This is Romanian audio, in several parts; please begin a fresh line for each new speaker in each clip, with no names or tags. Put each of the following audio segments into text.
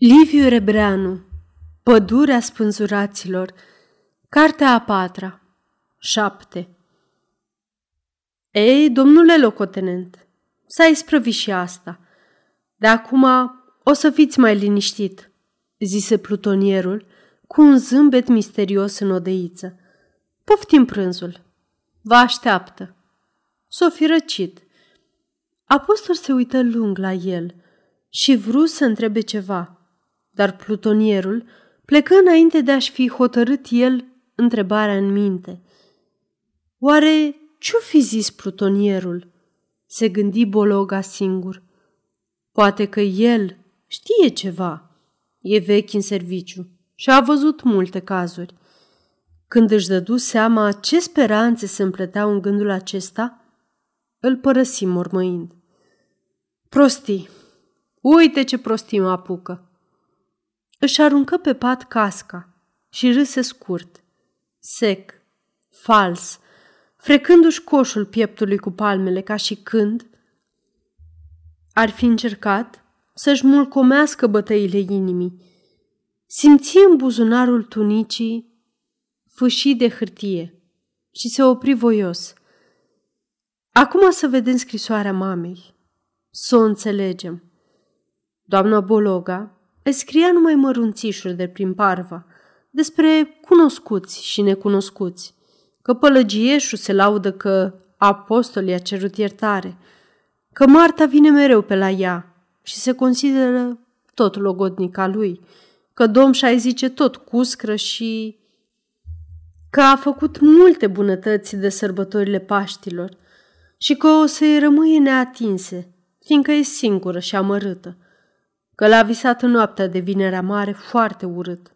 Liviu Rebreanu Pădurea spânzuraților Cartea a patra 7 Ei, domnule locotenent, s-a isprăvit și asta. De acum o să fiți mai liniștit, zise plutonierul cu un zâmbet misterios în odeiță. Poftim prânzul. Vă așteaptă. S-o fi răcit. Apostol se uită lung la el și vrut să întrebe ceva – dar plutonierul plecă înainte de a-și fi hotărât el întrebarea în minte. Oare ce-o fi zis plutonierul? Se gândi Bologa singur. Poate că el știe ceva. E vechi în serviciu și a văzut multe cazuri. Când își dădu seama ce speranțe se împleteau în gândul acesta, îl părăsi mormăind. Prostii! Uite ce prostii mă apucă! Își aruncă pe pat casca și râse scurt, sec, fals, frecându-și coșul pieptului cu palmele ca și când ar fi încercat să-și mulcomească bătăile inimii. Simți în buzunarul tunicii fâșii de hârtie și se opri voios. Acum să vedem scrisoarea mamei. Să o înțelegem. Doamna Bologa îi scria numai mărunțișuri de prin parva, despre cunoscuți și necunoscuți, că pălăgieșul se laudă că apostolii a cerut iertare, că Marta vine mereu pe la ea și se consideră tot logodnica lui, că Domșa îi zice tot cuscră și că a făcut multe bunătăți de sărbătorile Paștilor și că o să-i rămâie neatinse, fiindcă e singură și amărâtă că l-a visat în noaptea de vinerea mare foarte urât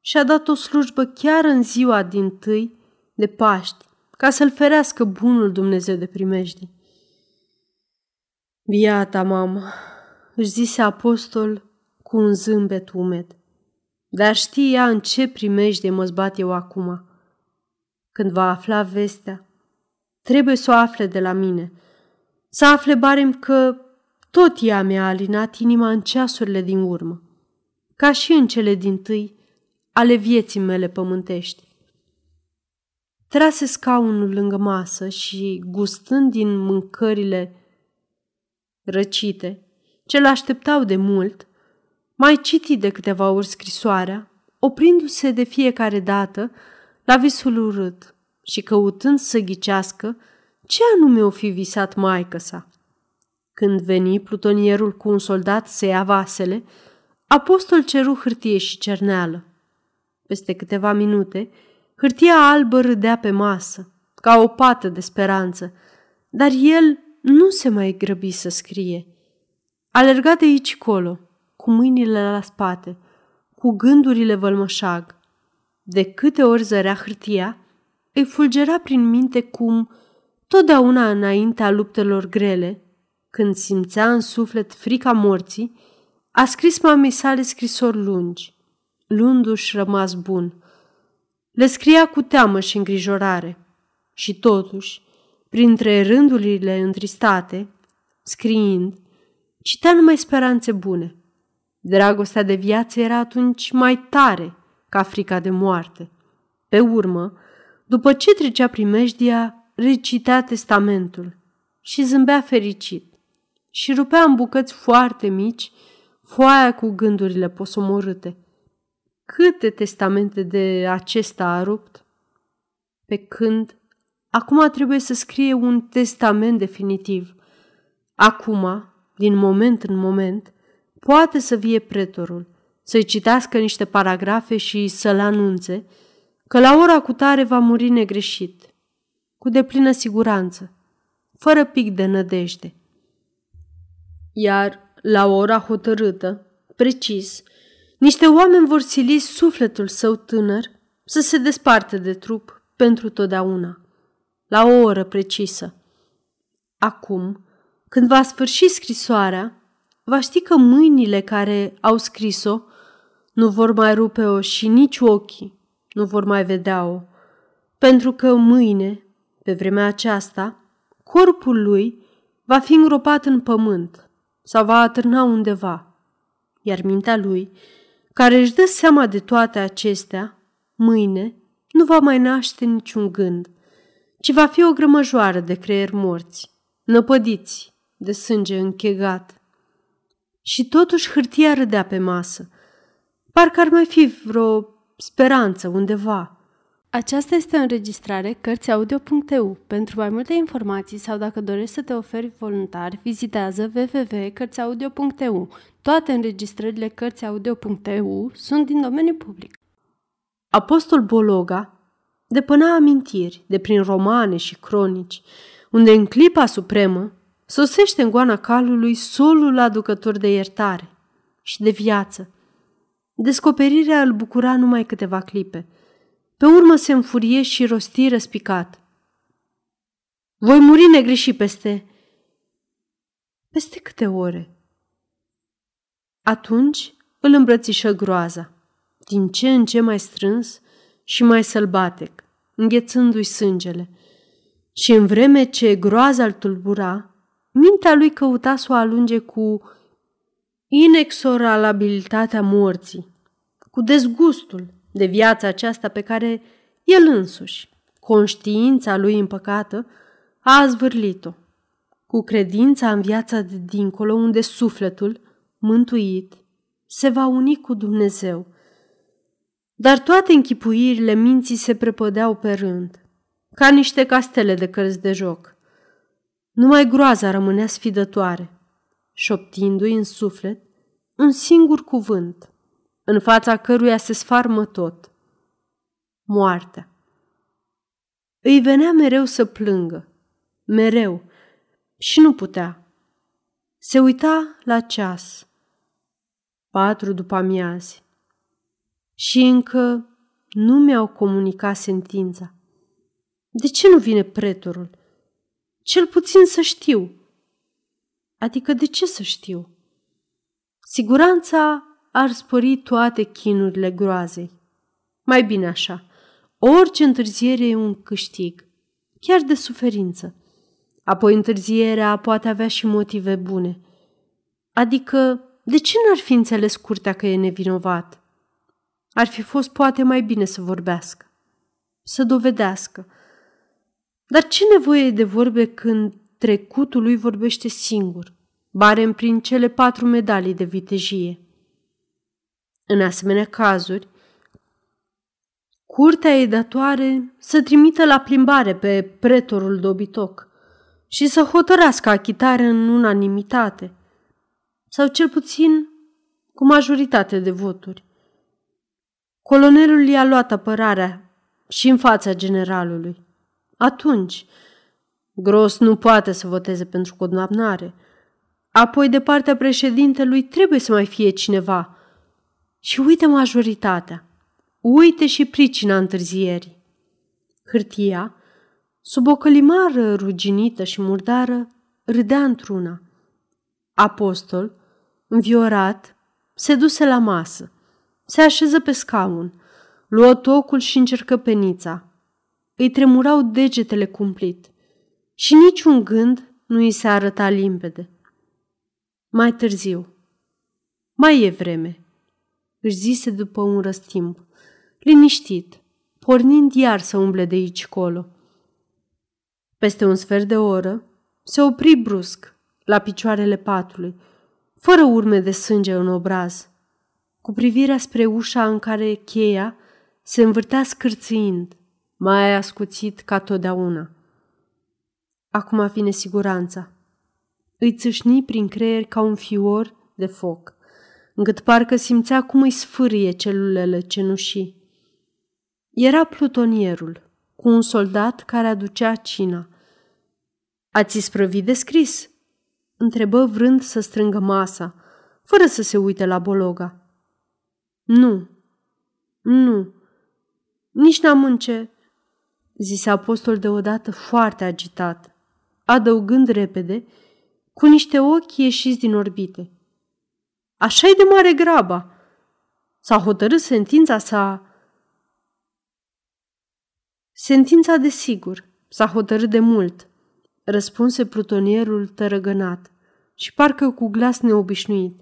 și a dat o slujbă chiar în ziua din tâi de Paști, ca să-l ferească bunul Dumnezeu de primejdi. Biata mamă, își zise apostol cu un zâmbet umed, dar știa în ce primejde mă zbat eu acum. Când va afla vestea, trebuie să o afle de la mine, să afle barem că tot ea mi-a alinat inima în ceasurile din urmă, ca și în cele din tâi ale vieții mele pământești. Trase scaunul lângă masă și, gustând din mâncările răcite, ce l-așteptau de mult, mai citi de câteva ori scrisoarea, oprindu-se de fiecare dată la visul urât și căutând să ghicească ce anume o fi visat maică sa. Când veni plutonierul cu un soldat să ia vasele, apostol ceru hârtie și cerneală. Peste câteva minute, hârtia albă râdea pe masă, ca o pată de speranță, dar el nu se mai grăbi să scrie. Alerga de aici colo, cu mâinile la spate, cu gândurile vălmășag. De câte ori zărea hârtia, îi fulgera prin minte cum, totdeauna înaintea luptelor grele, când simțea în suflet frica morții, a scris mamei sale scrisori lungi, luându-și rămas bun. Le scria cu teamă și îngrijorare și totuși, printre rândurile întristate, scriind, citea numai speranțe bune. Dragostea de viață era atunci mai tare ca frica de moarte. Pe urmă, după ce trecea primejdia, recitea testamentul și zâmbea fericit și rupea în bucăți foarte mici foaia cu gândurile posomorâte. Câte testamente de acesta a rupt? Pe când acum trebuie să scrie un testament definitiv. Acum, din moment în moment, poate să vie pretorul, să-i citească niște paragrafe și să-l anunțe că la ora cu tare va muri negreșit, cu deplină siguranță, fără pic de nădejde iar la ora hotărâtă, precis, niște oameni vor sili sufletul său tânăr să se desparte de trup pentru totdeauna, la o oră precisă. Acum, când va sfârși scrisoarea, va ști că mâinile care au scris-o nu vor mai rupe-o și nici ochii nu vor mai vedea-o, pentru că mâine, pe vremea aceasta, corpul lui va fi îngropat în pământ sau va atârna undeva. iar mintea lui, care își dă seama de toate acestea, mâine nu va mai naște niciun gând, ci va fi o grămăjoară de creier morți, năpădiți de sânge închegat. Și totuși hârtia râdea pe masă. Parcă ar mai fi vreo speranță undeva –
aceasta este o înregistrare Cărțiaudio.eu. Pentru mai multe informații sau dacă dorești să te oferi voluntar, vizitează www.cărțiaudio.eu. Toate înregistrările Cărțiaudio.eu sunt din domeniu public.
Apostol Bologa depăna amintiri de prin romane și cronici, unde în clipa supremă sosește în goana calului solul aducător de iertare și de viață. Descoperirea îl bucura numai câteva clipe – pe urmă se înfurie și rosti răspicat. Voi muri negreșit peste... Peste câte ore? Atunci îl îmbrățișă groaza, din ce în ce mai strâns și mai sălbatec, înghețându-i sângele. Și în vreme ce groaza îl tulbura, mintea lui căuta să o alunge cu inexorabilitatea morții, cu dezgustul, de viața aceasta pe care el însuși, conștiința lui împăcată, a zvârlit-o, cu credința în viața de dincolo unde sufletul, mântuit, se va uni cu Dumnezeu. Dar toate închipuirile minții se prepădeau pe rând, ca niște castele de cărți de joc. Numai groaza rămânea sfidătoare, șoptindu-i în suflet un singur cuvânt – în fața căruia se sfarmă tot. Moartea. Îi venea mereu să plângă, mereu, și nu putea. Se uita la ceas. Patru după amiazi. Și încă nu mi-au comunicat sentința. De ce nu vine pretorul? Cel puțin să știu. Adică de ce să știu? Siguranța ar spări toate chinurile groazei. Mai bine așa, orice întârziere e un câștig, chiar de suferință. Apoi întârzierea poate avea și motive bune. Adică, de ce n-ar fi înțeles curtea că e nevinovat? Ar fi fost poate mai bine să vorbească, să dovedească. Dar ce nevoie e de vorbe când trecutul lui vorbește singur, barem prin cele patru medalii de vitejie? În asemenea cazuri, curtea e datoare să trimită la plimbare pe pretorul dobitoc și să hotărască achitarea în unanimitate, sau cel puțin cu majoritate de voturi. Colonelul i-a luat apărarea și în fața generalului. Atunci, Gros nu poate să voteze pentru condamnare. Apoi, de partea președintelui, trebuie să mai fie cineva – și uite majoritatea. Uite și pricina întârzierii. Hârtia, sub o călimară ruginită și murdară, râdea într-una. Apostol, înviorat, se duse la masă, se așeză pe scaun, luă tocul și încercă penița. Îi tremurau degetele cumplit și niciun gând nu îi se arăta limpede. Mai târziu. Mai e vreme își zise după un răstimp, liniștit, pornind iar să umble de aici colo. Peste un sfert de oră, se opri brusc, la picioarele patului, fără urme de sânge în obraz, cu privirea spre ușa în care cheia se învârtea scârțâind, mai ascuțit ca totdeauna. Acum vine siguranța. Îi țâșni prin creier ca un fior de foc încât parcă simțea cum îi sfârie celulele cenușii. Era plutonierul, cu un soldat care aducea cina. Ați isprăvit de scris?" întrebă vrând să strângă masa, fără să se uite la Bologa. Nu, nu, nici n-am înce, zise apostol deodată foarte agitat, adăugând repede, cu niște ochi ieșiți din orbite. Așa e de mare graba. S-a hotărât sentința sa... Sentința de sigur. S-a hotărât de mult, răspunse plutonierul tărăgănat și parcă cu glas neobișnuit.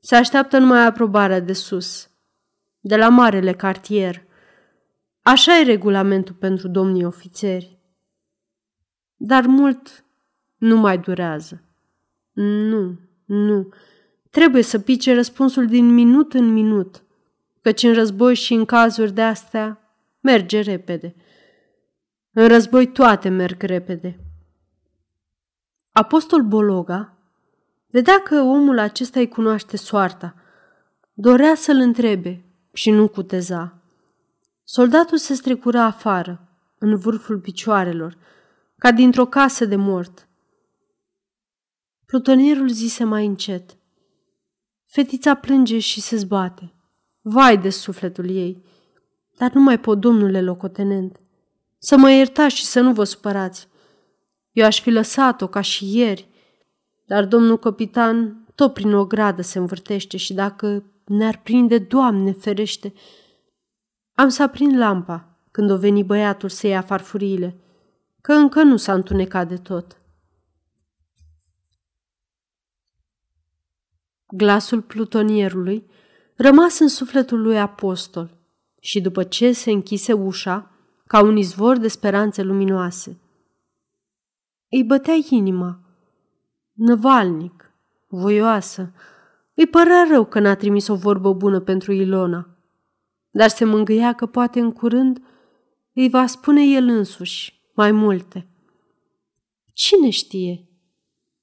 Se așteaptă numai aprobarea de sus, de la marele cartier. Așa e regulamentul pentru domnii ofițeri. Dar mult nu mai durează. Nu, nu. Trebuie să pice răspunsul din minut în minut, căci în război și în cazuri de astea merge repede. În război toate merg repede. Apostol Bologa vedea că omul acesta îi cunoaște soarta. Dorea să-l întrebe și nu cuteza. Soldatul se strecura afară, în vârful picioarelor, ca dintr-o casă de mort. Plutonierul zise mai încet. Fetița plânge și se zbate. Vai de sufletul ei! Dar nu mai pot, domnule locotenent. Să mă iertați și să nu vă supărați. Eu aș fi lăsat-o ca și ieri, dar domnul capitan tot prin o gradă se învârtește și dacă ne-ar prinde, Doamne ferește, am să aprind lampa când o veni băiatul să ia farfuriile, că încă nu s-a întunecat de tot. Glasul plutonierului rămas în sufletul lui apostol și după ce se închise ușa, ca un izvor de speranțe luminoase. Îi bătea inima, năvalnic, voioasă. Îi părea rău că n-a trimis o vorbă bună pentru Ilona, dar se mângâia că poate în curând îi va spune el însuși mai multe. Cine știe?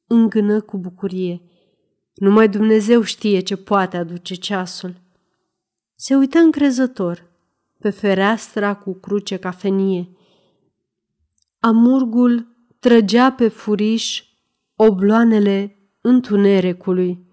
Îngână cu bucurie. Numai Dumnezeu știe ce poate aduce ceasul. Se uită încrezător pe fereastra cu cruce cafenie. Amurgul trăgea pe furiș obloanele întunericului.